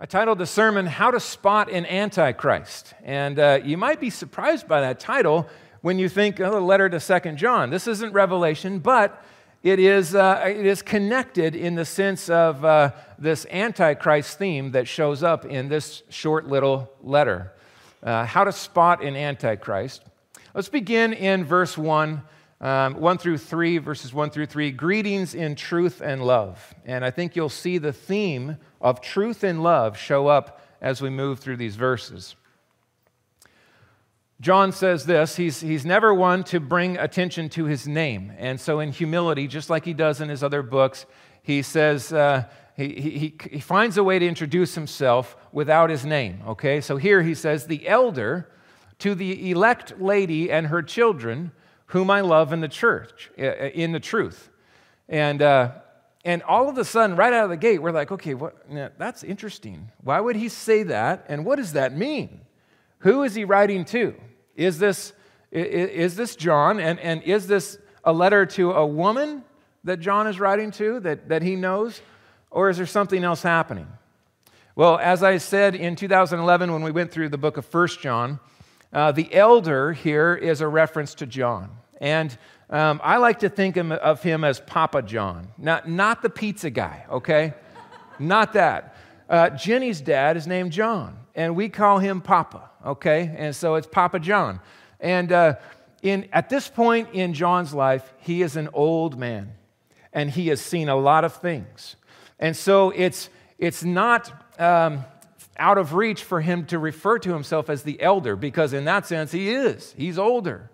I titled the sermon, How to Spot an Antichrist. And uh, you might be surprised by that title when you think of the letter to Second John. This isn't Revelation, but it is, uh, it is connected in the sense of uh, this Antichrist theme that shows up in this short little letter. Uh, how to spot an Antichrist. Let's begin in verse 1. Um, 1 through 3, verses 1 through 3, greetings in truth and love. And I think you'll see the theme of truth and love show up as we move through these verses. John says this he's, he's never one to bring attention to his name. And so, in humility, just like he does in his other books, he says, uh, he, he, he finds a way to introduce himself without his name. Okay, so here he says, the elder to the elect lady and her children whom I love in the church, in the truth. And, uh, and all of a sudden, right out of the gate, we're like, okay, what, that's interesting. Why would he say that? And what does that mean? Who is he writing to? Is this, is this John? And, and is this a letter to a woman that John is writing to that, that he knows? Or is there something else happening? Well, as I said in 2011 when we went through the book of First John, uh, the elder here is a reference to John. And um, I like to think of him as Papa John, not, not the pizza guy, okay? not that. Uh, Jenny's dad is named John, and we call him Papa, okay? And so it's Papa John. And uh, in, at this point in John's life, he is an old man, and he has seen a lot of things. And so it's, it's not um, out of reach for him to refer to himself as the elder, because in that sense, he is. He's older.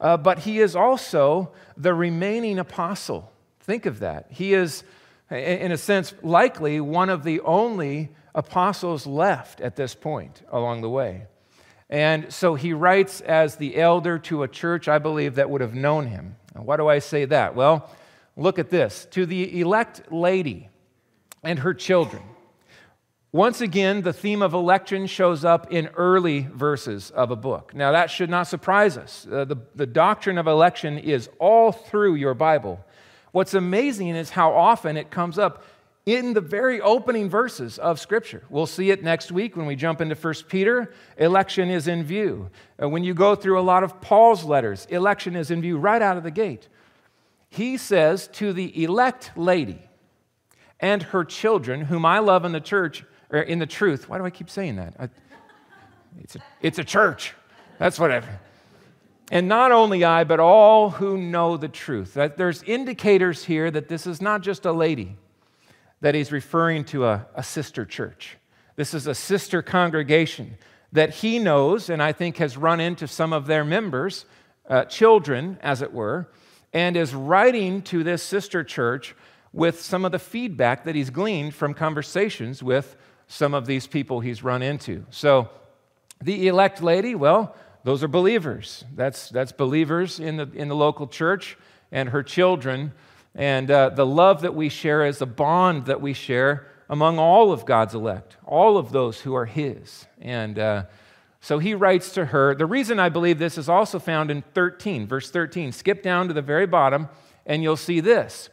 Uh, but he is also the remaining apostle. Think of that. He is, in a sense, likely one of the only apostles left at this point along the way. And so he writes as the elder to a church, I believe, that would have known him. And why do I say that? Well, look at this. To the elect lady and her children, once again, the theme of election shows up in early verses of a book. Now, that should not surprise us. Uh, the, the doctrine of election is all through your Bible. What's amazing is how often it comes up in the very opening verses of Scripture. We'll see it next week when we jump into 1 Peter. Election is in view. Uh, when you go through a lot of Paul's letters, election is in view right out of the gate. He says to the elect lady and her children, whom I love in the church, or in the truth. Why do I keep saying that? I, it's, a, it's a church. That's what I. And not only I, but all who know the truth. That there's indicators here that this is not just a lady, that he's referring to a, a sister church. This is a sister congregation that he knows, and I think has run into some of their members, uh, children, as it were, and is writing to this sister church with some of the feedback that he's gleaned from conversations with some of these people he's run into. So, the elect lady, well, those are believers. That's, that's believers in the, in the local church and her children. And uh, the love that we share is a bond that we share among all of God's elect, all of those who are His. And uh, so he writes to her. The reason I believe this is also found in 13, verse 13. Skip down to the very bottom, and you'll see this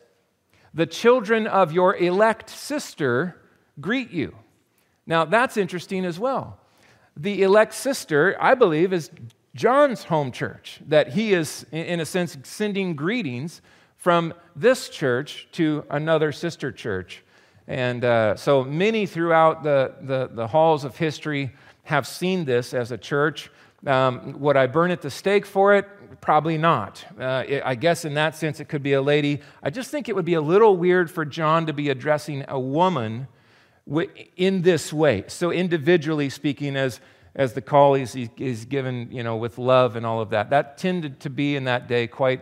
The children of your elect sister greet you. Now, that's interesting as well. The elect sister, I believe, is John's home church, that he is, in a sense, sending greetings from this church to another sister church. And uh, so many throughout the, the, the, halls of history have seen this as a church. Um, would I burn at the stake for it? Probably not. Uh, it, I guess in that sense, it could be a lady. I just think it would be a little weird for John to be addressing a woman in this way. So, individually speaking, as, as the call is, given you know, with love and all of that, that tended to be in that day quite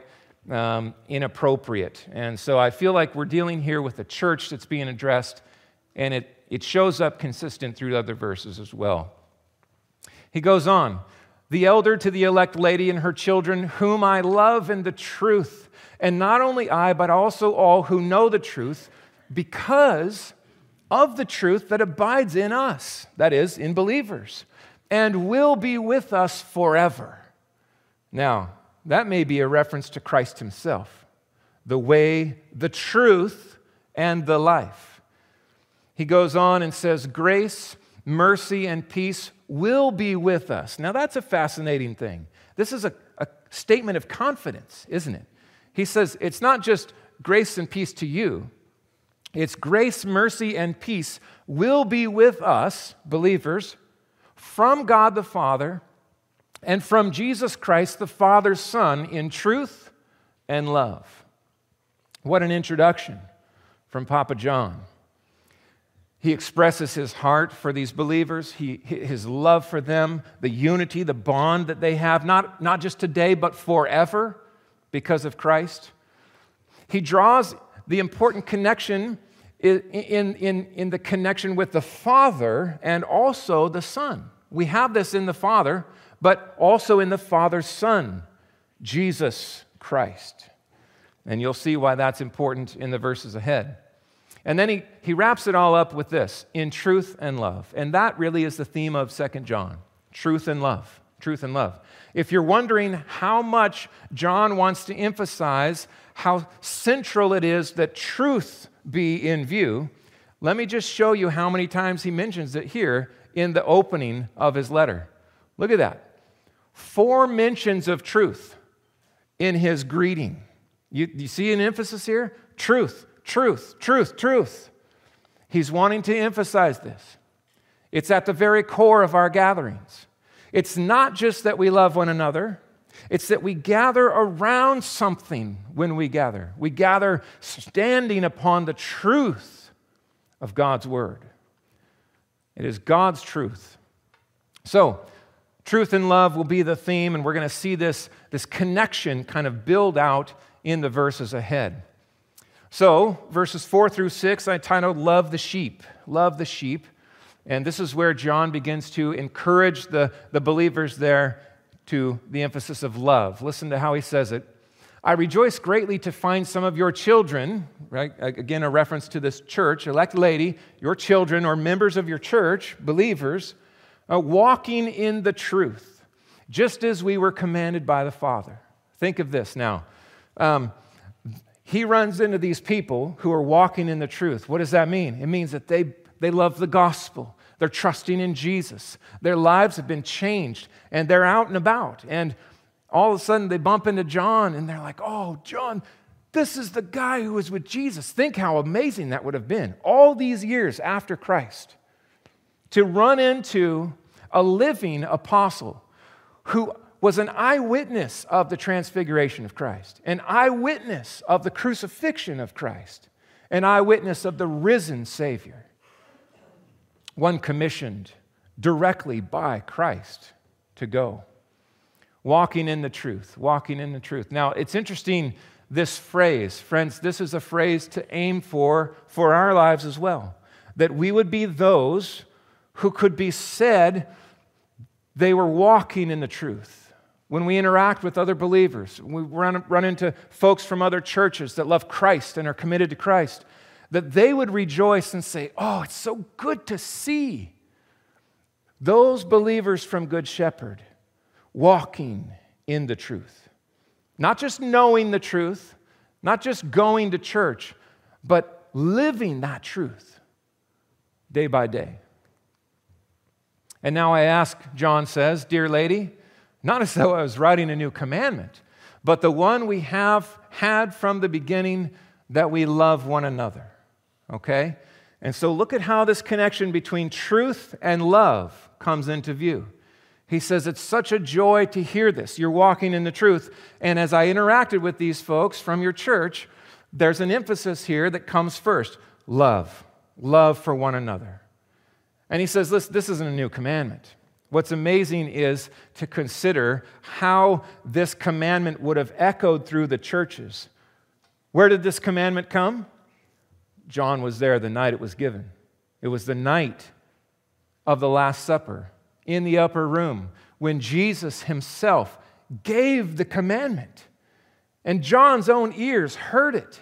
um, inappropriate. And so I feel like we're dealing here with a church that's being addressed, and it, it shows up consistent through other verses as well. He goes on The elder to the elect lady and her children, whom I love in the truth, and not only I, but also all who know the truth, because of the truth that abides in us, that is, in believers, and will be with us forever. Now, that may be a reference to Christ Himself, the way, the truth, and the life. he goes on and says, Grace, mercy, and peace will be with us. Now, that's a fascinating thing. This is a, a statement of confidence, isn't it? He says, It's not just grace and peace to you, it's grace, mercy, and peace will be with us, believers, from God the Father and from Jesus Christ, the Father's Son, in truth and love. What an introduction from Papa John. He expresses his heart for these believers, he, his love for them, the unity, the bond that they have, not, not just today, but forever because of Christ. He draws the important connection in, in, in the connection with the Father and also the Son. We have this in the Father, but also in the Father's Son, Jesus Christ. And you'll see why that's important in the verses ahead. And then he, he wraps it all up with this in truth and love. And that really is the theme of Second John truth and love. Truth and love. If you're wondering how much John wants to emphasize how central it is that truth be in view, let me just show you how many times he mentions it here in the opening of his letter. Look at that. Four mentions of truth in his greeting. You, you see an emphasis here? Truth, truth, truth, truth. He's wanting to emphasize this. It's at the very core of our gatherings. It's not just that we love one another, it's that we gather around something when we gather. We gather standing upon the truth of God's word. It is God's truth. So, truth and love will be the theme, and we're going to see this, this connection kind of build out in the verses ahead. So, verses four through six, I titled Love the Sheep. Love the Sheep. And this is where John begins to encourage the, the believers there to the emphasis of love. Listen to how he says it. I rejoice greatly to find some of your children, right? Again, a reference to this church, elect lady, your children or members of your church, believers, uh, walking in the truth, just as we were commanded by the Father. Think of this now. Um, he runs into these people who are walking in the truth. What does that mean? It means that they, they love the gospel. They're trusting in Jesus. Their lives have been changed and they're out and about. And all of a sudden they bump into John and they're like, oh, John, this is the guy who was with Jesus. Think how amazing that would have been all these years after Christ to run into a living apostle who was an eyewitness of the transfiguration of Christ, an eyewitness of the crucifixion of Christ, an eyewitness of the risen Savior one commissioned directly by Christ to go. Walking in the truth, walking in the truth. Now, it's interesting, this phrase, friends, this is a phrase to aim for for our lives as well. That we would be those who could be said they were walking in the truth. When we interact with other believers, we run, run into folks from other churches that love Christ and are committed to Christ, that they would rejoice and say, Oh, it's so good to see those believers from Good Shepherd walking in the truth. Not just knowing the truth, not just going to church, but living that truth day by day. And now I ask, John says, Dear lady, not as though I was writing a new commandment, but the one we have had from the beginning that we love one another okay? And so look at how this connection between truth and love comes into view. He says, It's such a joy to hear this. You're walking in the truth. And as I interacted with these folks from your church, there's an emphasis here that comes first love, love for one another. And he says, Listen, this isn't a new commandment. What's amazing is to consider how this commandment would have echoed through the churches. Where did this commandment come? John was there the night it was given. It was the night of the Last Supper in the upper room when Jesus himself gave the commandment. And John's own ears heard it.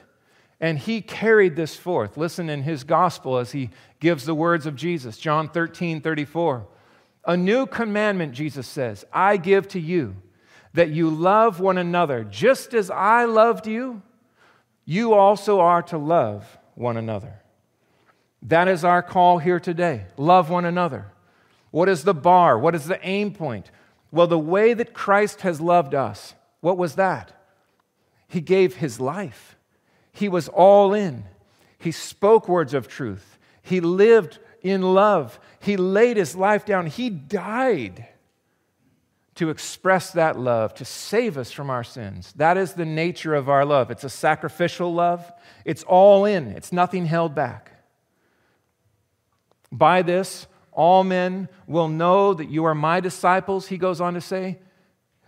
And he carried this forth. Listen in his gospel as he gives the words of Jesus, John 13, 34. A new commandment, Jesus says, I give to you, that you love one another just as I loved you, you also are to love one another. That is our call here today. Love one another. What is the bar? What is the aim point? Well, the way that Christ has loved us, what was that? He gave his life. He was all in. He spoke words of truth. He lived in love. He laid his life down. He died to express that love, to save us from our sins. That is the nature of our love. It's a sacrificial love, it's all in, it's nothing held back. By this, all men will know that you are my disciples, he goes on to say,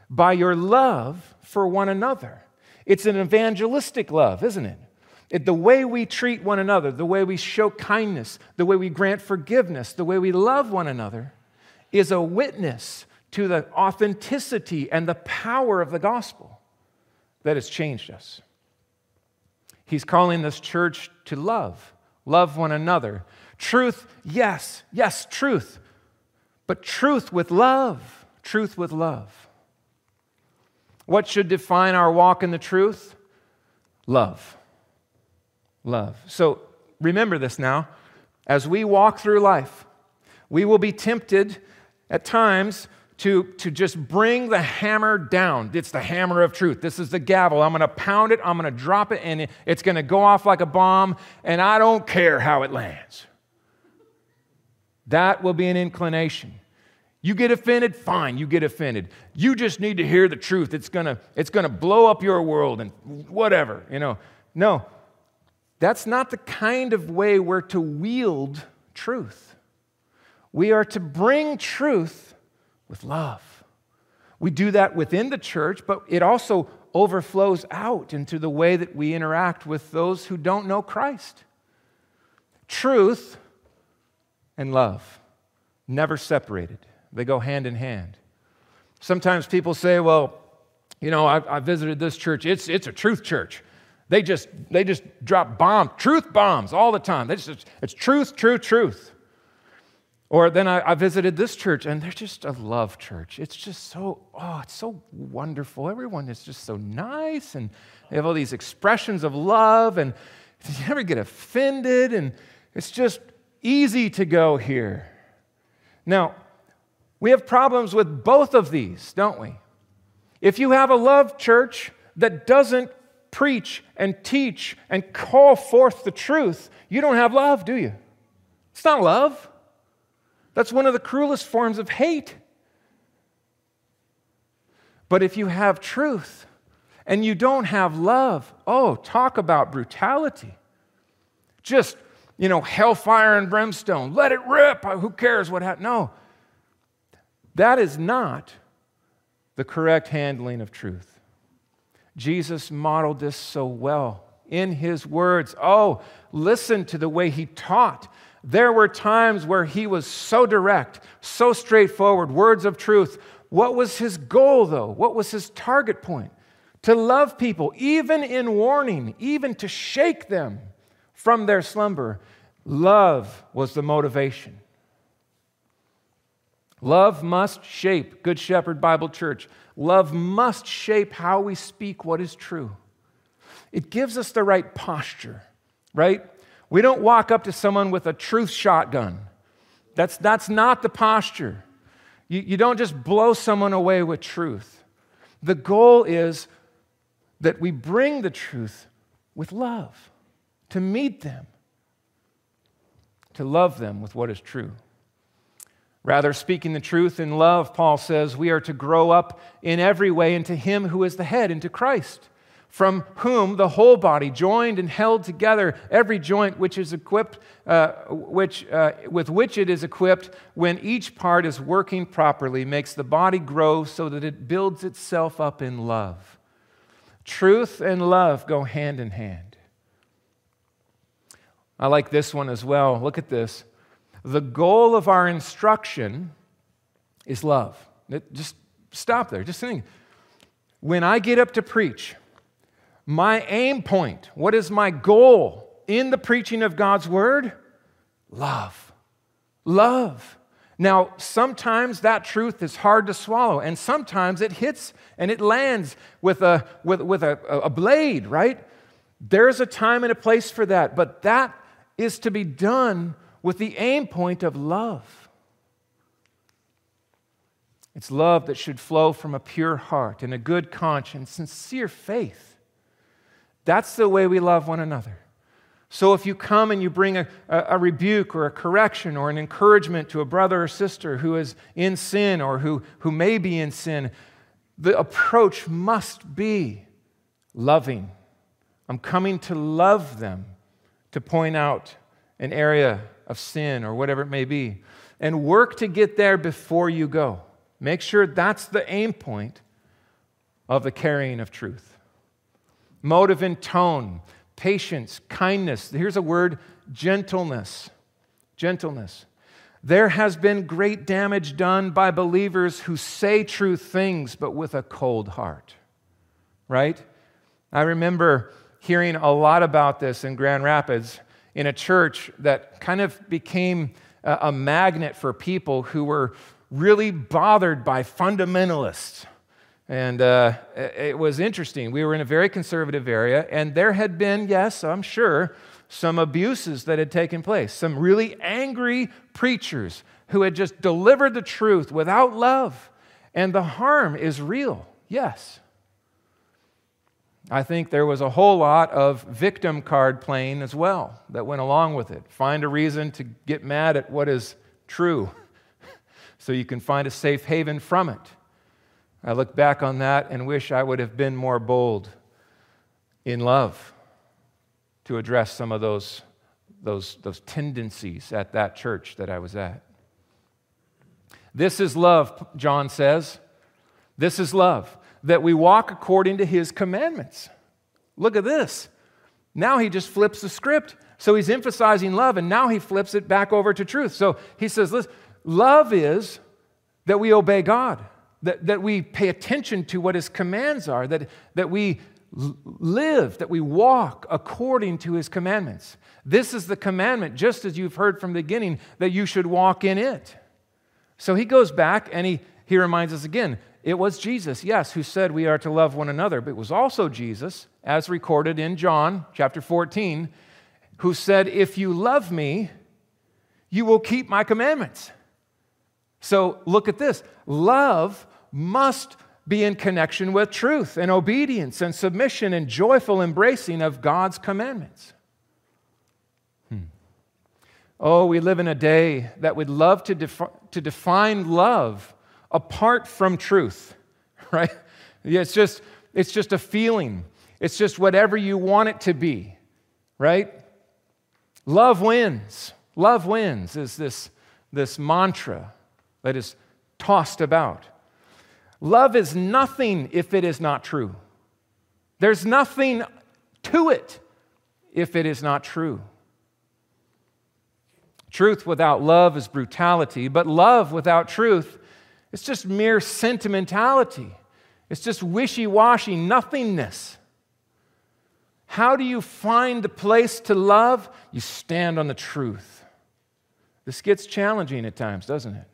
by your love for one another. It's an evangelistic love, isn't it? it? The way we treat one another, the way we show kindness, the way we grant forgiveness, the way we love one another is a witness to the authenticity and the power of the gospel that has changed us. He's calling this church to love, love one another. Truth, yes, yes, truth, but truth with love, truth with love. What should define our walk in the truth? Love. Love. So remember this now. As we walk through life, we will be tempted at times to, to just bring the hammer down. It's the hammer of truth. This is the gavel. I'm going to pound it, I'm going to drop it, and it's going to go off like a bomb, and I don't care how it lands. That will be an inclination. You get offended, fine, you get offended. You just need to hear the truth. It's going to it's going to blow up your world and whatever, you know. No. That's not the kind of way we're to wield truth. We are to bring truth with love. We do that within the church, but it also overflows out into the way that we interact with those who don't know Christ. Truth and love, never separated, they go hand in hand. Sometimes people say, well, you know, I, I visited this church, it's, it's a truth church. They just, they just drop bomb, truth bombs all the time. Just, it's truth, truth, truth. Or then I, I, visited this church, and they're just a love church. It's just so, oh, it's so wonderful. Everyone is just so nice, and they have all these expressions of love, and you never get offended, and it's just easy to go here. Now, we have problems with both of these, don't we? If you have a love church that doesn't preach and teach and call forth the truth, you don't have love, do you? It's not love. That's one of the cruelest forms of hate. But if you have truth and you don't have love, oh, talk about brutality. Just, you know, hellfire and brimstone. Let it rip. Uh, who cares what happened? No. That is not the correct handling of truth. Jesus modeled this so well in his words. Oh, listen to the way he taught. There were times where he was so direct, so straightforward, words of truth. What was his goal, though? What was his target point? To love people, even in warning, even to shake them from their slumber. Love was the motivation. Love must shape, Good Shepherd Bible Church, love must shape how we speak what is true. It gives us the right posture, right? We don't walk up to someone with a truth shotgun. That's, that's not the posture. You, you don't just blow someone away with truth. The goal is that we bring the truth with love, to meet them, to love them with what is true. Rather, speaking the truth in love, Paul says, we are to grow up in every way into Him who is the head, into Christ from whom the whole body, joined and held together, every joint which is equipped, uh, which, uh, with which it is equipped, when each part is working properly, makes the body grow so that it builds itself up in love. Truth and love go hand in hand. I like this one as well. Look at this. The goal of our instruction is love. Just stop there. Just think. When I get up to preach, my aim point, what is my goal in the preaching of God's word? Love. Love. Now, sometimes that truth is hard to swallow, and sometimes it hits and it lands with a, with, with a, a blade, right? There's a time and a place for that, but that is to be done with the aim point of love. It's love that should flow from a pure heart and a good conscience, sincere faith. That's the way we love one another. So if you come and you bring a, a, rebuke or a correction or an encouragement to a brother or sister who is in sin or who, who may be in sin, the approach must be loving. I'm coming to love them, to point out an area of sin or whatever it may be, and work to get there before you go. Make sure that's the aim point of the carrying of truth. Motive and tone, patience, kindness. Here's a word gentleness. Gentleness. There has been great damage done by believers who say true things but with a cold heart. Right? I remember hearing a lot about this in Grand Rapids in a church that kind of became a magnet for people who were really bothered by fundamentalists. And uh, it was interesting. We were in a very conservative area, and there had been, yes, I'm sure, some abuses that had taken place. Some really angry preachers who had just delivered the truth without love. And the harm is real, yes. I think there was a whole lot of victim card playing as well that went along with it. Find a reason to get mad at what is true so you can find a safe haven from it. I look back on that and wish I would have been more bold in love to address some of those, those, those tendencies at that church that I was at. This is love, John says. This is love, that we walk according to his commandments. Look at this. Now he just flips the script. So he's emphasizing love, and now he flips it back over to truth. So he says, listen, love is that we obey God that, that we pay attention to what his commands are, that, that we live, that we walk according to his commandments. This is the commandment, just as you've heard from the beginning, that you should walk in it. So he goes back and he, he reminds us again it was Jesus, yes, who said we are to love one another, but it was also Jesus, as recorded in John chapter 14, who said, If you love me, you will keep my commandments. So look at this love must be in connection with truth and obedience and submission and joyful embracing of God's commandments. Hmm. Oh, we live in a day that would love to, defi- to define love apart from truth, right? It's just, it's just a feeling. It's just whatever you want it to be, right? Love wins. Love wins is this, this mantra that is tossed about. Love is nothing if it is not true. There's nothing to it if it is not true. Truth without love is brutality, but love without truth is just mere sentimentality. It's just wishy washy nothingness. How do you find the place to love? You stand on the truth. This gets challenging at times, doesn't it?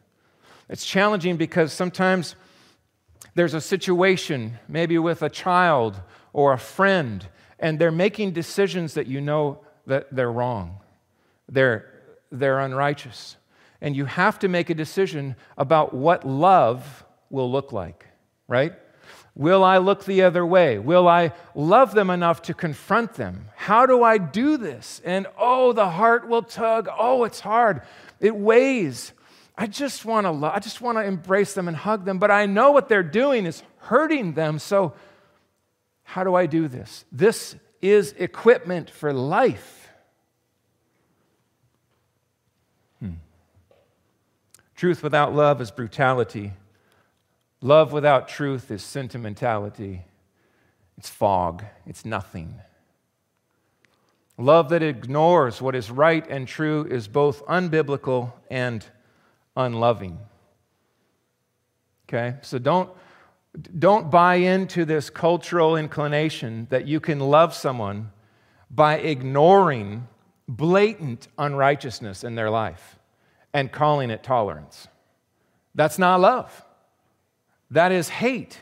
It's challenging because sometimes there's a situation, maybe with a child or a friend, and they're making decisions that you know that they're wrong. They're, they're unrighteous. And you have to make a decision about what love will look like, right? Will I look the other way? Will I love them enough to confront them? How do I do this? And oh, the heart will tug. Oh, it's hard. It weighs. I just want to love, I just want to embrace them and hug them, but I know what they're doing is hurting them. So how do I do this? This is equipment for life. Hmm. Truth without love is brutality. Love without truth is sentimentality. It's fog. It's nothing. Love that ignores what is right and true is both unbiblical and unloving. Okay? So don't, don't buy into this cultural inclination that you can love someone by ignoring blatant unrighteousness in their life and calling it tolerance. That's not love. That is hate.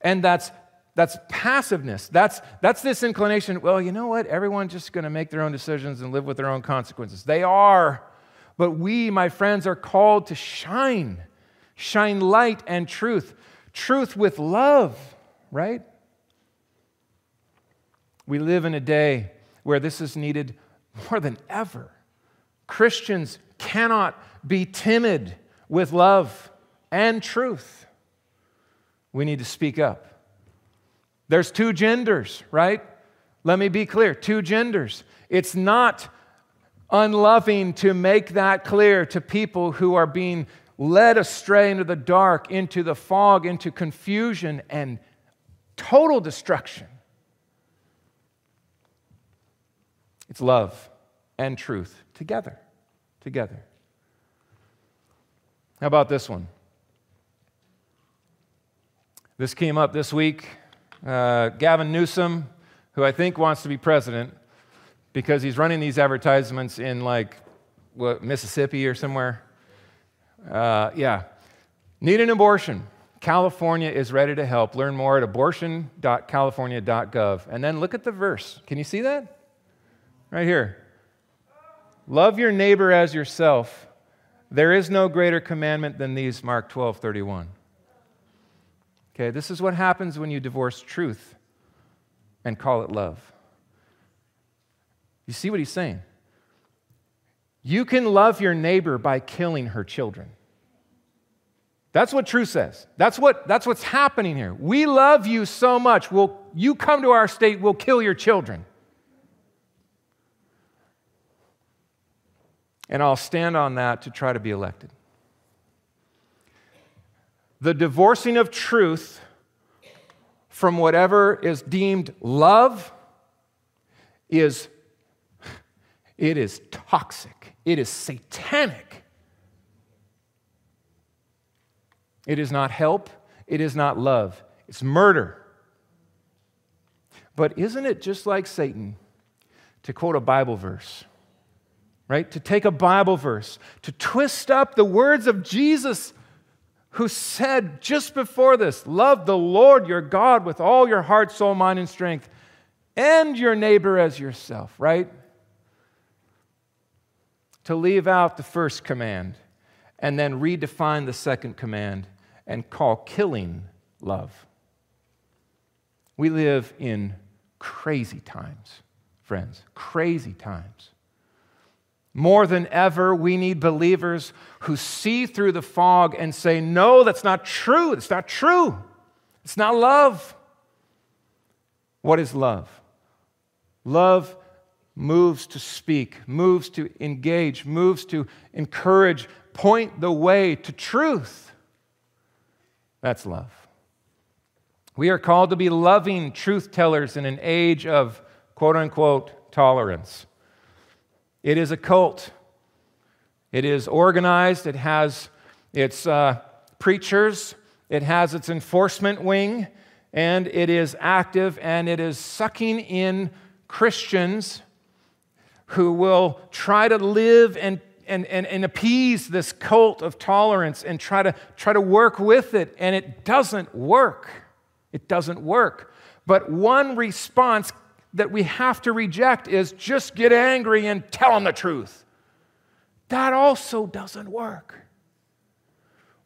And that's that's passiveness. That's, that's this inclination, well, you know what? Everyone's just going to make their own decisions and live with their own consequences. They are. But we, my friends, are called to shine, shine light and truth. Truth with love, right? We live in a day where this is needed more than ever. Christians cannot be timid with love and truth. We need to speak up. There's two genders, right? Let me be clear two genders. It's not unloving to make that clear to people who are being led astray into the dark, into the fog, into confusion and total destruction. It's love and truth together. Together. How about this one? This came up this week. Uh, Gavin Newsom, who I think wants to be president because he's running these advertisements in like what, Mississippi or somewhere. Uh, yeah. Need an abortion. California is ready to help. Learn more at abortion.california.gov. And then look at the verse. Can you see that? Right here. Love your neighbor as yourself. There is no greater commandment than these, Mark 12, 31. Okay, this is what happens when you divorce truth and call it love. You see what he's saying? You can love your neighbor by killing her children. That's what truth says. That's, what, that's what's happening here. We love you so much. We'll, you come to our state, we'll kill your children. And I'll stand on that to try to be elected. The divorcing of truth from whatever is deemed love is it is toxic. It is satanic. It is not help. It is not love. It's murder. But isn't it just like Satan to quote a Bible verse? Right? To take a Bible verse, to twist up the words of Jesus who said just before this, Love the Lord your God with all your heart, soul, mind, and strength, and your neighbor as yourself, right? To leave out the first command and then redefine the second command and call killing love. We live in crazy times, friends, crazy times. More than ever, we need believers who see through the fog and say, No, that's not true. It's not true. It's not love. What is love? Love moves to speak, moves to engage, moves to encourage, point the way to truth. That's love. We are called to be loving truth tellers in an age of quote unquote tolerance. It is a cult. It is organized, it has its uh, preachers, it has its enforcement wing, and it is active and it is sucking in Christians who will try to live and, and, and, and appease this cult of tolerance and try to, try to work with it, and it doesn't work. It doesn't work. But one response that we have to reject is just get angry and tell them the truth. That also doesn't work.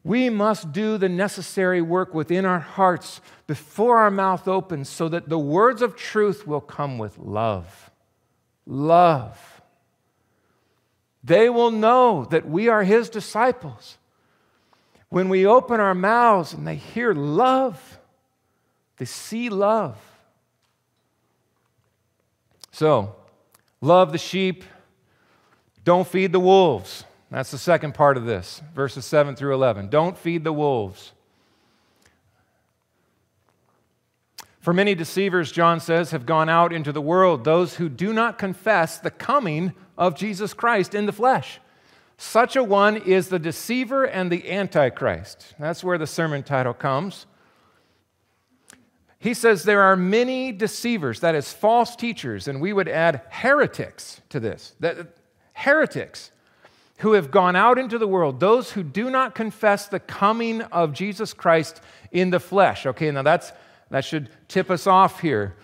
We must do the necessary work within our hearts before our mouth opens so that the words of truth will come with love. Love. They will know that we are His disciples. When we open our mouths and they hear love, they see love. So, love the sheep, don't feed the wolves. That's the second part of this, verses 7 through 11. Don't feed the wolves. For many deceivers, John says, have gone out into the world, those who do not confess the coming of Jesus Christ in the flesh. Such a one is the deceiver and the antichrist. That's where the sermon title comes. He says there are many deceivers, that is, false teachers, and we would add heretics to this. That, heretics who have gone out into the world, those who do not confess the coming of Jesus Christ in the flesh. Okay, now that's, that should tip us off here.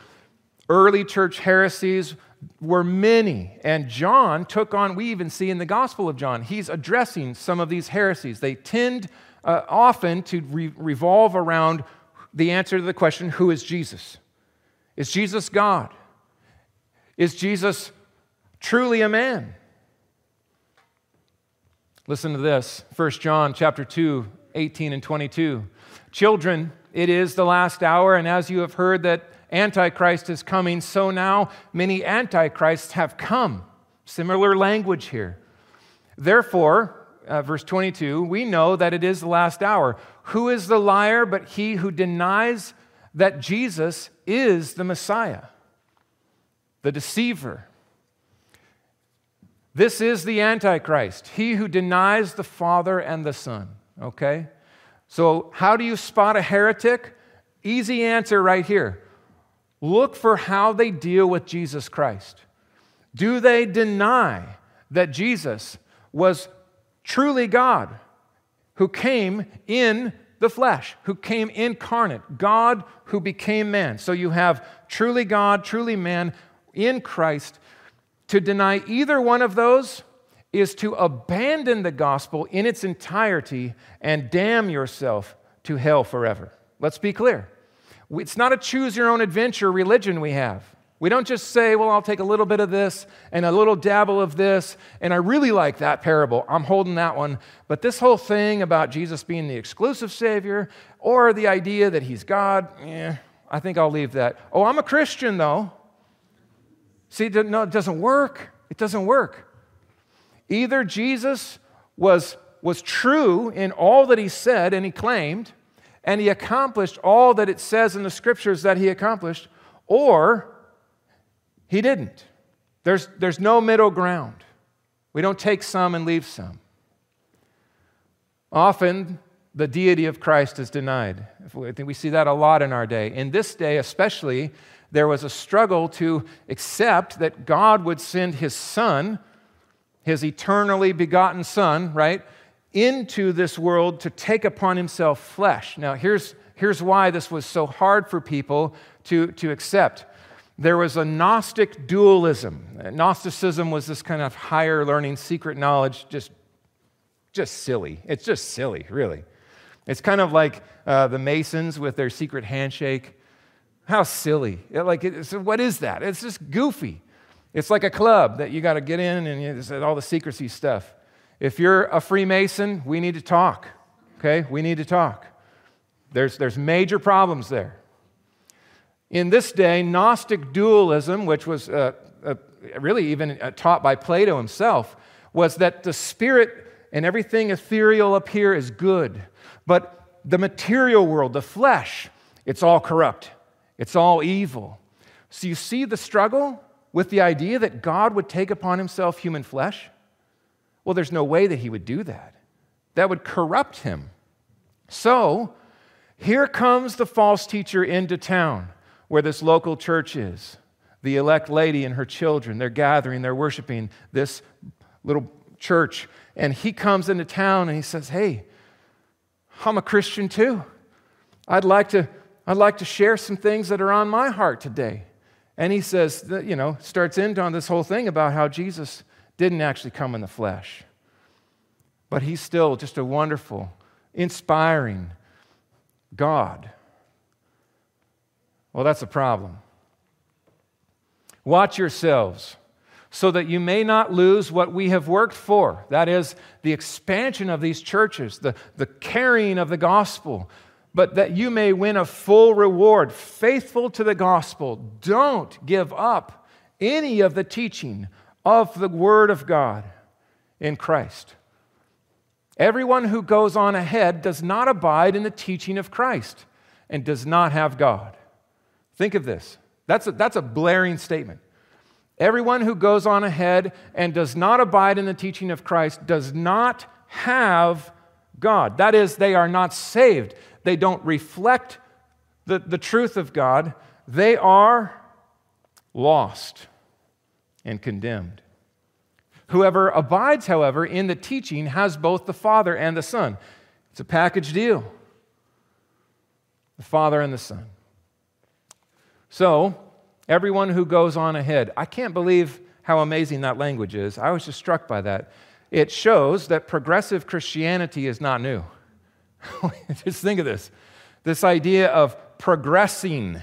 Early church heresies were many, and John took on, we even see in the Gospel of John, he's addressing some of these heresies. They tend uh, often to re- revolve around the answer to the question who is Jesus? Is Jesus God? Is Jesus truly a man? Listen to this 1 John chapter 2, 18 and 22. Children, it is the last hour, and as you have heard that Antichrist is coming, so now many Antichrists have come. Similar language here. Therefore, uh, verse 22, we know that it is the last hour. Who is the liar but he who denies that Jesus is the Messiah, the deceiver? This is the Antichrist, he who denies the Father and the Son. Okay? So, how do you spot a heretic? Easy answer right here. Look for how they deal with Jesus Christ. Do they deny that Jesus was truly God who came in the flesh, who came incarnate, God who became man? So you have truly God, truly man in Christ. To deny either one of those is to abandon the gospel in its entirety and damn yourself to hell forever. Let's be clear. It's not a choose your own adventure religion we have. We don't just say, well, I'll take a little bit of this and a little dabble of this, and I really like that parable. I'm holding that one. But this whole thing about Jesus being the exclusive Savior or the idea that He's God, eh, I think I'll leave that. Oh, I'm a Christian, though. See, no, it doesn't work. It doesn't work. Either Jesus was, was true in all that he said and he claimed, and he accomplished all that it says in the scriptures that he accomplished, or he didn't. There's, there's no middle ground. We don't take some and leave some. Often, the deity of Christ is denied. I think we see that a lot in our day. In this day, especially, there was a struggle to accept that God would send his son his eternally begotten Son, right, into this world to take upon himself flesh. Now, here's, here's why this was so hard for people to, to accept. There was a Gnostic dualism. Gnosticism was this kind of higher learning, secret knowledge, just, just silly. It's just silly, really. It's kind of like uh, the Masons with their secret handshake. How silly. It, like, it, so what is that? It's just goofy. It's like a club that you got to get in and it's all the secrecy stuff. If you're a Freemason, we need to talk, okay? We need to talk. There's, there's major problems there. In this day, Gnostic dualism, which was uh, uh, really even uh, taught by Plato himself, was that the spirit and everything ethereal up here is good, but the material world, the flesh, it's all corrupt, it's all evil. So you see the struggle? With the idea that God would take upon himself human flesh? Well, there's no way that he would do that. That would corrupt him. So, here comes the false teacher into town where this local church is. The elect lady and her children, they're gathering, they're worshiping this little church. And he comes into town and he says, Hey, I'm a Christian too. I'd like to, I'd like to share some things that are on my heart today. And he says, you know, starts into on this whole thing about how Jesus didn't actually come in the flesh. But he's still just a wonderful, inspiring God. Well, that's a problem. Watch yourselves so that you may not lose what we have worked for. That is, the expansion of these churches, the, the carrying of the gospel, but that you may win a full reward, faithful to the gospel. Don't give up any of the teaching of the Word of God in Christ. Everyone who goes on ahead does not abide in the teaching of Christ and does not have God. Think of this. That's a, that's a blaring statement. Everyone who goes on ahead and does not abide in the teaching of Christ does not have God. That is, they are not saved they don't reflect the, the truth of God, they are lost and condemned. Whoever abides, however, in the teaching has both the Father and the Son. It's a package deal. The Father and the Son. So, everyone who goes on ahead, I can't believe how amazing that language is. I was just struck by that. It shows that progressive Christianity is not new. just think of this this idea of progressing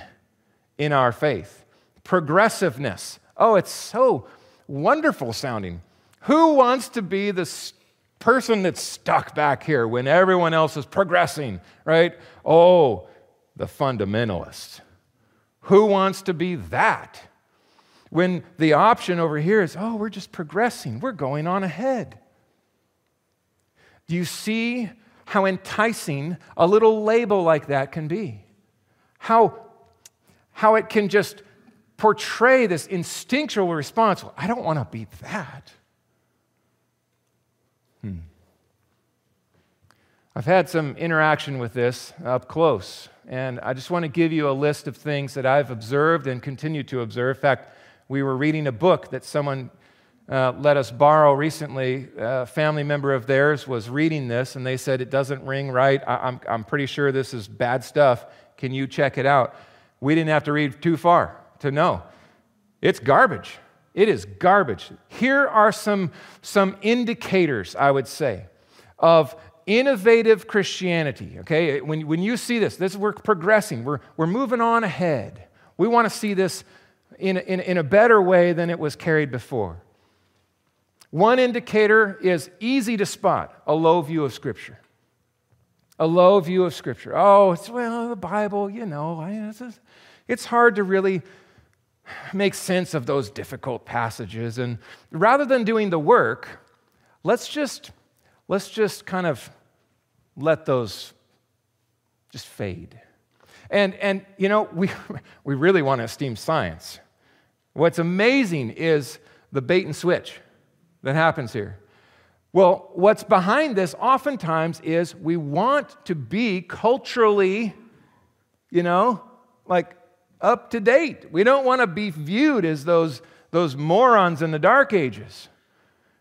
in our faith, progressiveness. Oh, it's so wonderful sounding. Who wants to be the person that's stuck back here when everyone else is progressing, right? Oh, the fundamentalist. Who wants to be that? When the option over here is, oh, we're just progressing, we're going on ahead. Do you see how enticing a little label like that can be? How, how it can just portray this instinctual response. Well, I don't want to be that. Hmm. I've had some interaction with this up close, and I just want to give you a list of things that I've observed and continue to observe. In fact, we were reading a book that someone uh, let us borrow recently. A family member of theirs was reading this, and they said, It doesn't ring right. I- I'm, I'm pretty sure this is bad stuff. Can you check it out? We didn't have to read too far to know. It's garbage. It is garbage. Here are some, some indicators, I would say, of innovative Christianity. Okay, when, when you see this, this we're progressing, we're, we're moving on ahead. We want to see this in, in, in a better way than it was carried before. One indicator is easy to spot a low view of Scripture. A low view of Scripture. Oh, it's, well, the Bible, you know, it's, hard to really make sense of those difficult passages. And rather than doing the work, let's just, let's just kind of let those just fade. And, and you know, we, we really want to esteem science. What's amazing is the bait and switch that happens here. Well, what's behind this oftentimes is we want to be culturally, you know, like up to date. We don't want to be viewed as those, those morons in the dark ages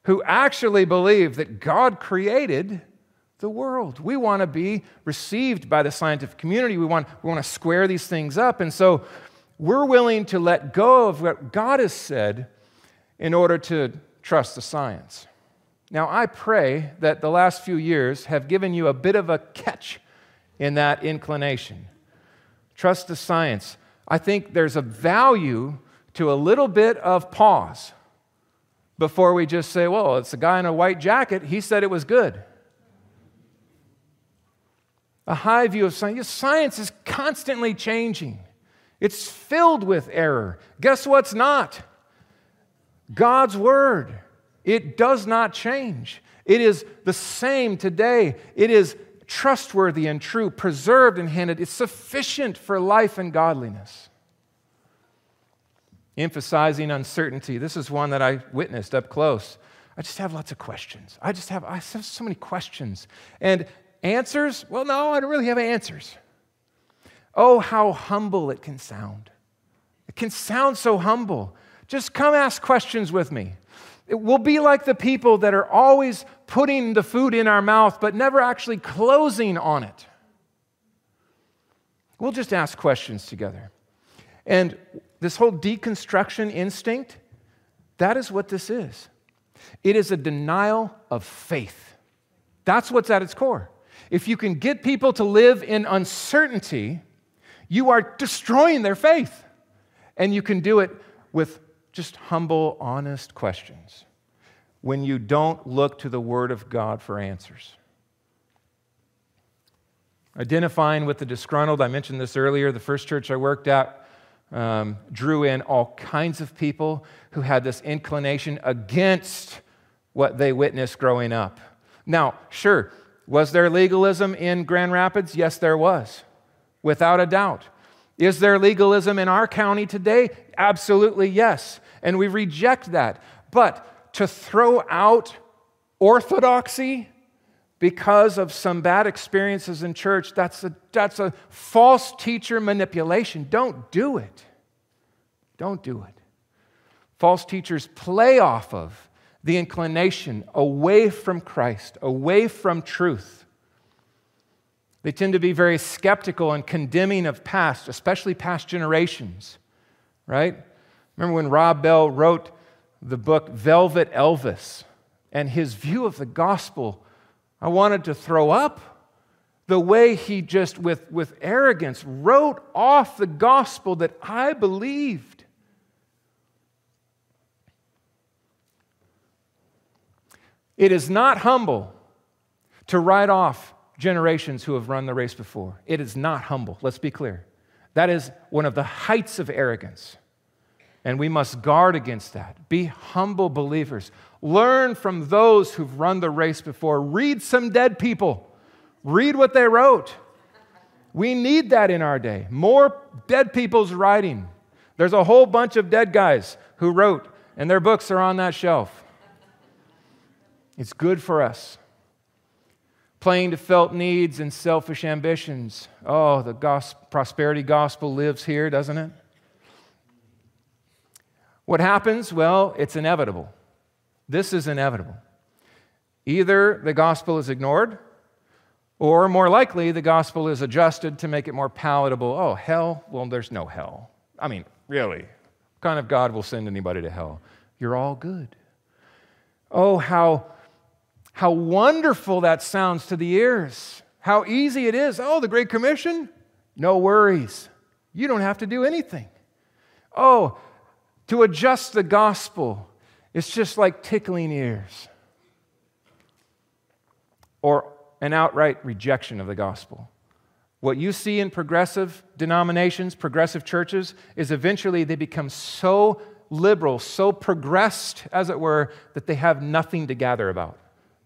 who actually believe that God created the world. We want to be received by the scientific community. We want, we want to square these things up. And so we're willing to let go of what God has said in order to trust the science. Now, I pray that the last few years have given you a bit of a catch in that inclination. Trust the science. I think there's a value to a little bit of pause before we just say, well, it's a guy in a white jacket. He said it was good. A high view of science. Science is constantly changing, it's filled with error. Guess what's not? God's Word. It does not change. It is the same today. It is trustworthy and true, preserved and handed. It's sufficient for life and godliness. Emphasizing uncertainty. This is one that I witnessed up close. I just have lots of questions. I just have, I have so many questions. And answers? Well, no, I don't really have answers. Oh, how humble it can sound. It can sound so humble. Just come ask questions with me. It will be like the people that are always putting the food in our mouth but never actually closing on it. We'll just ask questions together. And this whole deconstruction instinct, that is what this is. It is a denial of faith. That's what's at its core. If you can get people to live in uncertainty, you are destroying their faith. And you can do it with just humble, honest questions when you don't look to the Word of God for answers. Identifying with the disgruntled, I mentioned this earlier. The first church I worked at um, drew in all kinds of people who had this inclination against what they witnessed growing up. Now, sure, was there legalism in Grand Rapids? Yes, there was, without a doubt. Is there legalism in our county today? Absolutely, yes. And we reject that. But to throw out orthodoxy because of some bad experiences in church, that's a, that's a false teacher manipulation. Don't do it. Don't do it. False teachers play off of the inclination away from Christ, away from truth. They tend to be very skeptical and condemning of past, especially past generations, right? Remember when Rob Bell wrote the book Velvet Elvis and his view of the gospel? I wanted to throw up the way he just, with, with arrogance, wrote off the gospel that I believed. It is not humble to write off generations who have run the race before. It is not humble, let's be clear. That is one of the heights of arrogance. And we must guard against that. Be humble believers. Learn from those who've run the race before. Read some dead people. Read what they wrote. We need that in our day. More dead people's writing. There's a whole bunch of dead guys who wrote, and their books are on that shelf. It's good for us. Playing to felt needs and selfish ambitions. Oh, the gospel, prosperity gospel lives here, doesn't it? What happens? Well, it's inevitable. This is inevitable. Either the gospel is ignored or more likely, the gospel is adjusted to make it more palatable. Oh, hell? Well, there's no hell. I mean, really, what kind of God will send anybody to hell? You're all good. Oh, how, how wonderful that sounds to the ears. How easy it is. Oh, the Great Commission? No worries. You don't have to do anything. Oh, to adjust the gospel, it's just like tickling ears. Or an outright rejection of the gospel. What you see in progressive denominations, progressive churches, is eventually they become so liberal, so progressed, as it were, that they have nothing to gather about.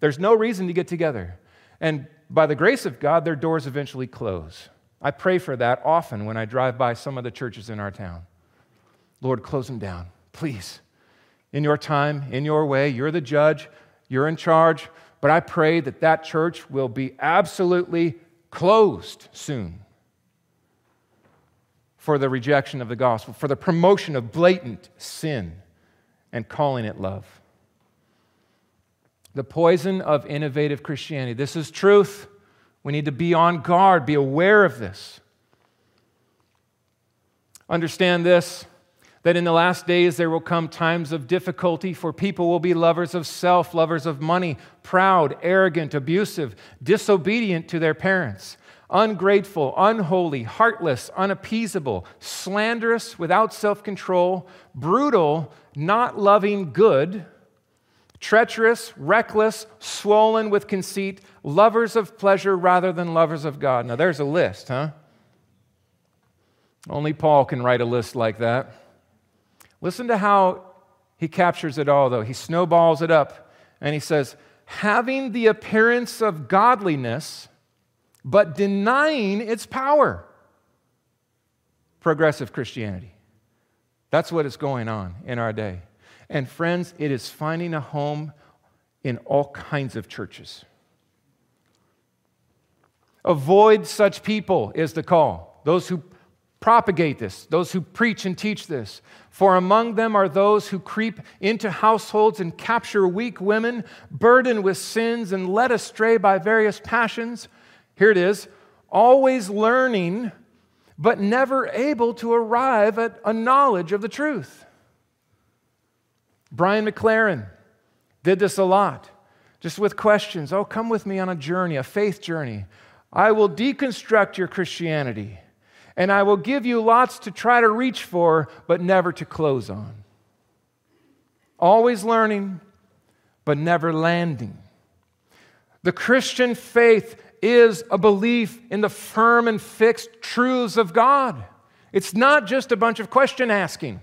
There's no reason to get together. And by the grace of God, their doors eventually close. I pray for that often when I drive by some of the churches in our town. Lord, close them down, please. In your time, in your way, you're the judge, you're in charge. But I pray that that church will be absolutely closed soon for the rejection of the gospel, for the promotion of blatant sin and calling it love. The poison of innovative Christianity. This is truth. We need to be on guard, be aware of this. Understand this that in the last days there will come times of difficulty, for people will be lovers of self, lovers of money, proud, arrogant, abusive, disobedient to their parents, ungrateful, unholy, heartless, unappeasable, slanderous, without self control, brutal, not loving good, treacherous, reckless, swollen with conceit, lovers of pleasure rather than lovers of God. Now there's a list, huh? Only Paul can write a list like that. Listen to how he captures it all, though. He snowballs it up and he says, having the appearance of godliness, but denying its power. Progressive Christianity. That's what is going on in our day. And friends, it is finding a home in all kinds of churches. Avoid such people is the call. Those who propagate this, those who preach and teach this. For among them are those who creep into households and capture weak women, burdened with sins and led astray by various passions. Here it is always learning, but never able to arrive at a knowledge of the truth. Brian McLaren did this a lot, just with questions. Oh, come with me on a journey, a faith journey. I will deconstruct your Christianity and I will give you lots to try to reach for, but never to close on. Always learning, but never landing. The Christian faith is a belief in the firm and fixed truths of God. It's not just a bunch of question asking.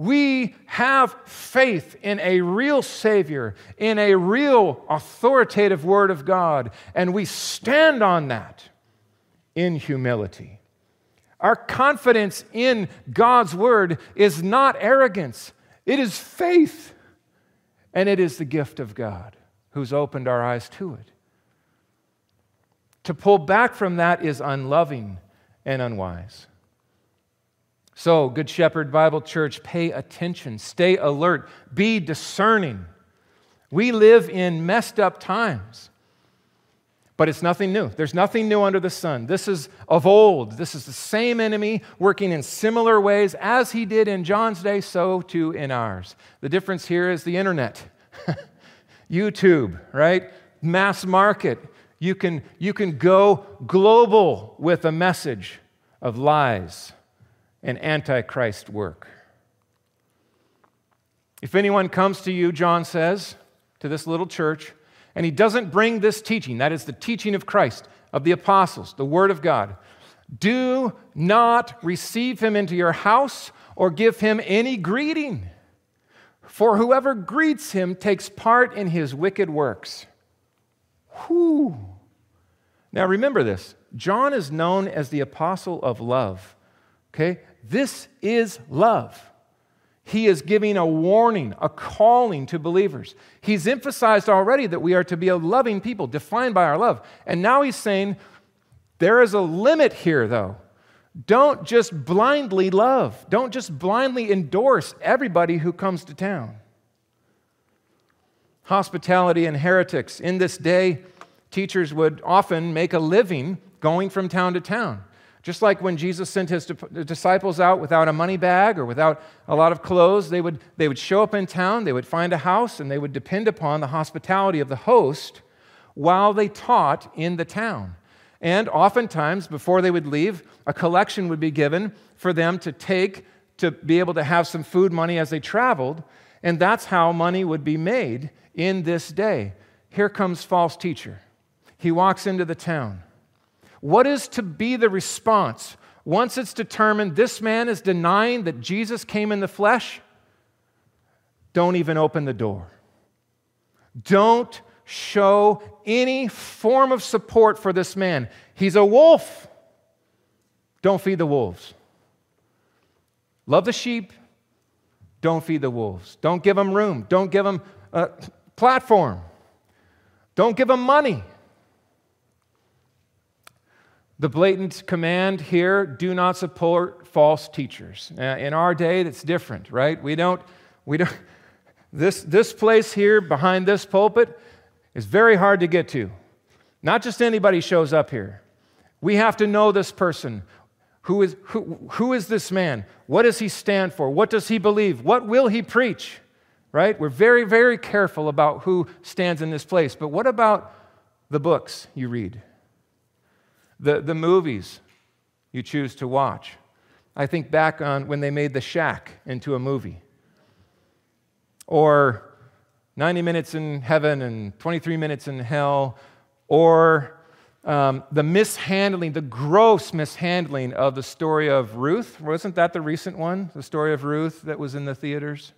We have faith in a real Savior, in a real authoritative Word of God, and we stand on that in humility. Our confidence in God's word is not arrogance, it is faith. And it is the gift of God who's opened our eyes to it. To pull back from that is unloving and unwise. So, Good Shepherd Bible Church, pay attention, stay alert, be discerning. We live in messed up times. But it's nothing new. There's nothing new under the sun. This is of old. This is the same enemy working in similar ways as he did in John's day, so too in ours. The difference here is the internet, YouTube, right? Mass market. You can, you can go global with a message of lies and antichrist work. If anyone comes to you, John says, to this little church, and he doesn't bring this teaching, that is the teaching of Christ, of the apostles, the Word of God, do not receive him into your house or give him any greeting. For whoever greets him takes part in his wicked works. Whew. Now remember this John is known as the apostle of love. Okay? This is love. He is giving a warning, a calling to believers. He's emphasized already that we are to be a loving people, defined by our love. And now he's saying there is a limit here, though. Don't just blindly love, don't just blindly endorse everybody who comes to town. Hospitality and heretics. In this day, teachers would often make a living going from town to town. Just like when Jesus sent his disciples out without a money bag or without a lot of clothes, they would, they would show up in town, they would find a house, and they would depend upon the hospitality of the host while they taught in the town. And oftentimes, before they would leave, a collection would be given for them to take to be able to have some food money as they traveled. And that's how money would be made in this day. Here comes false teacher. He walks into the town. What is to be the response once it's determined this man is denying that Jesus came in the flesh? Don't even open the door. Don't show any form of support for this man. He's a wolf. Don't feed the wolves. Love the sheep. Don't feed the wolves. Don't give them room. Don't give them a platform. Don't give them money. The blatant command here do not support false teachers. Uh, in our day, that's different, right? We don't, we don't, this, this place here behind this pulpit is very hard to get to. Not just anybody shows up here. We have to know this person. Who is, who, who is this man? What does he stand for? What does he believe? What will he preach? Right? We're very, very careful about who stands in this place. But what about the books you read? The, the movies you choose to watch. I think back on when they made The Shack into a movie, or 90 Minutes in Heaven and 23 Minutes in Hell, or um, the mishandling, the gross mishandling of the story of Ruth. Wasn't that the recent one? The story of Ruth that was in the theaters?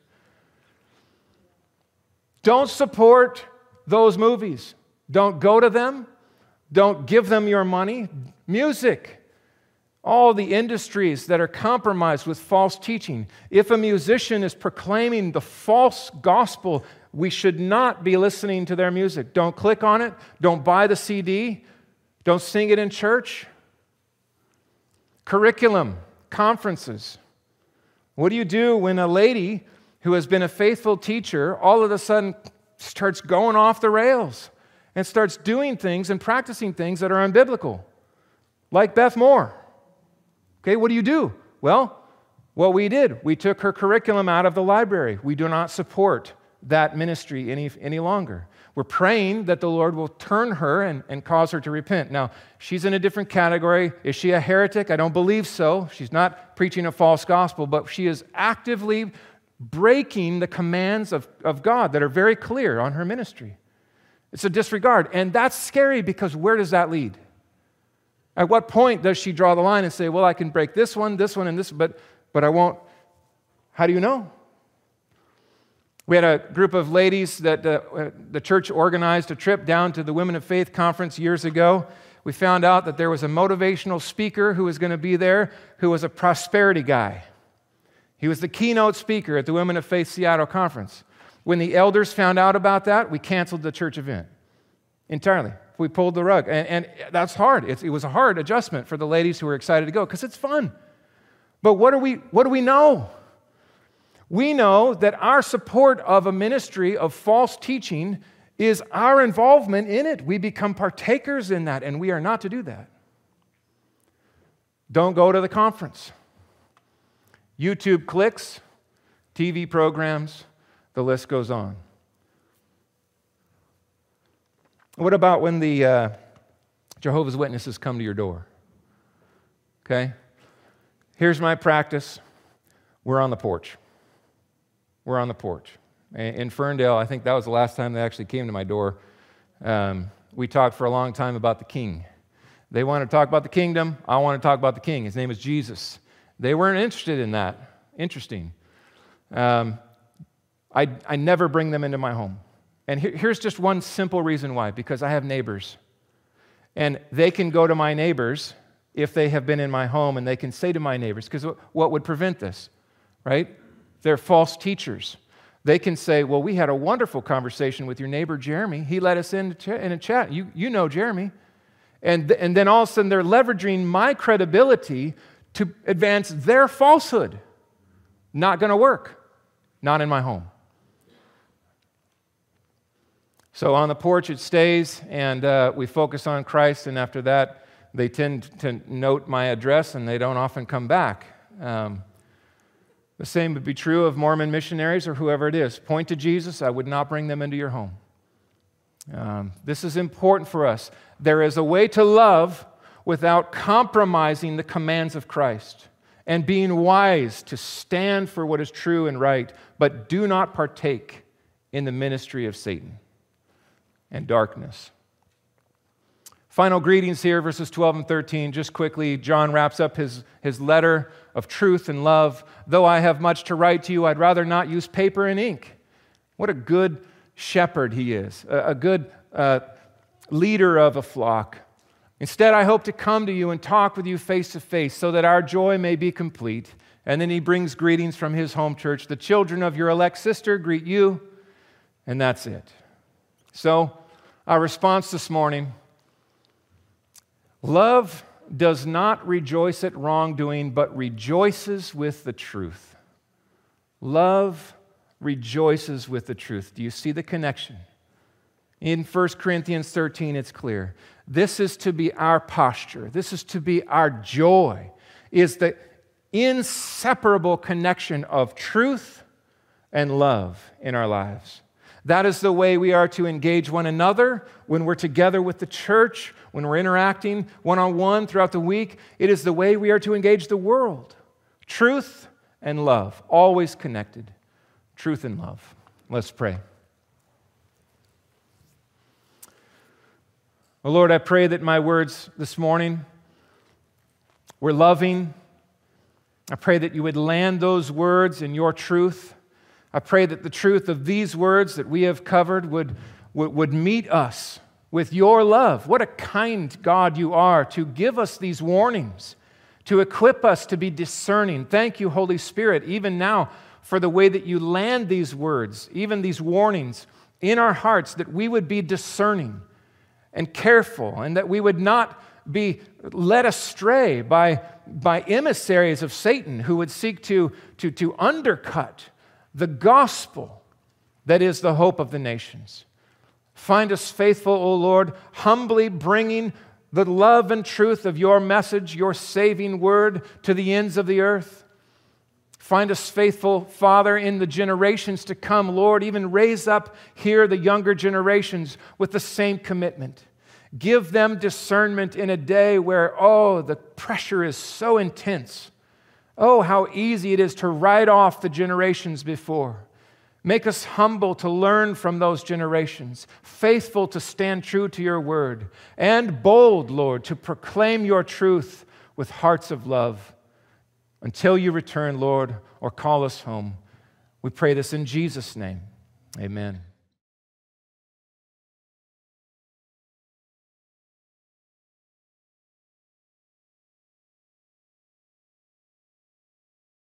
Don't support those movies. Don't go to them. Don't give them your money. Music, all the industries that are compromised with false teaching. If a musician is proclaiming the false gospel, we should not be listening to their music. Don't click on it. Don't buy the CD. Don't sing it in church. Curriculum, conferences. What do you do when a lady who has been a faithful teacher all of a sudden starts going off the rails? And starts doing things and practicing things that are unbiblical, like Beth Moore. Okay, what do you do? Well, what we did, we took her curriculum out of the library. We do not support that ministry any, any longer. We're praying that the Lord will turn her and, and cause her to repent. Now, she's in a different category. Is she a heretic? I don't believe so. She's not preaching a false gospel, but she is actively breaking the commands of, of God that are very clear on her ministry. It's a disregard. And that's scary because where does that lead? At what point does she draw the line and say, well, I can break this one, this one, and this, but, but I won't? How do you know? We had a group of ladies that uh, the church organized a trip down to the Women of Faith conference years ago. We found out that there was a motivational speaker who was going to be there who was a prosperity guy. He was the keynote speaker at the Women of Faith Seattle conference. When the elders found out about that, we canceled the church event entirely. We pulled the rug. And, and that's hard. It, it was a hard adjustment for the ladies who were excited to go because it's fun. But what, are we, what do we know? We know that our support of a ministry of false teaching is our involvement in it. We become partakers in that, and we are not to do that. Don't go to the conference. YouTube clicks, TV programs, the list goes on. What about when the uh, Jehovah's Witnesses come to your door? Okay? Here's my practice we're on the porch. We're on the porch. In Ferndale, I think that was the last time they actually came to my door. Um, we talked for a long time about the king. They wanted to talk about the kingdom. I want to talk about the king. His name is Jesus. They weren't interested in that. Interesting. Um, I, I never bring them into my home. And here, here's just one simple reason why because I have neighbors. And they can go to my neighbors if they have been in my home and they can say to my neighbors, because what would prevent this, right? They're false teachers. They can say, Well, we had a wonderful conversation with your neighbor Jeremy. He let us in, in a chat. You, you know Jeremy. And, and then all of a sudden they're leveraging my credibility to advance their falsehood. Not going to work. Not in my home. So on the porch it stays, and uh, we focus on Christ, and after that, they tend to note my address and they don't often come back. Um, the same would be true of Mormon missionaries or whoever it is. Point to Jesus, I would not bring them into your home. Um, this is important for us. There is a way to love without compromising the commands of Christ and being wise to stand for what is true and right, but do not partake in the ministry of Satan and darkness. Final greetings here, verses 12 and 13. Just quickly, John wraps up his, his letter of truth and love. Though I have much to write to you, I'd rather not use paper and ink. What a good shepherd he is, a, a good uh, leader of a flock. Instead, I hope to come to you and talk with you face to face so that our joy may be complete. And then he brings greetings from his home church. The children of your elect sister greet you, and that's it. So, our response this morning Love does not rejoice at wrongdoing, but rejoices with the truth. Love rejoices with the truth. Do you see the connection? In 1 Corinthians 13, it's clear. This is to be our posture. This is to be our joy, is the inseparable connection of truth and love in our lives. That is the way we are to engage one another when we're together with the church, when we're interacting one on one throughout the week. It is the way we are to engage the world. Truth and love, always connected. Truth and love. Let's pray. Oh Lord, I pray that my words this morning were loving. I pray that you would land those words in your truth I pray that the truth of these words that we have covered would, would, would meet us with your love. What a kind God you are to give us these warnings, to equip us to be discerning. Thank you, Holy Spirit, even now for the way that you land these words, even these warnings in our hearts, that we would be discerning and careful, and that we would not be led astray by, by emissaries of Satan who would seek to, to, to undercut the gospel that is the hope of the nations. Find us faithful, O Lord, humbly bringing the love and truth of your message, your saving word, to the ends of the earth. Find us faithful, Father, in the generations to come. Lord, even raise up here the younger generations with the same commitment. Give them discernment in a day where, oh, the pressure is so intense Oh, how easy it is to write off the generations before. Make us humble to learn from those generations, faithful to stand true to your word, and bold, Lord, to proclaim your truth with hearts of love until you return, Lord, or call us home. We pray this in Jesus' name. Amen.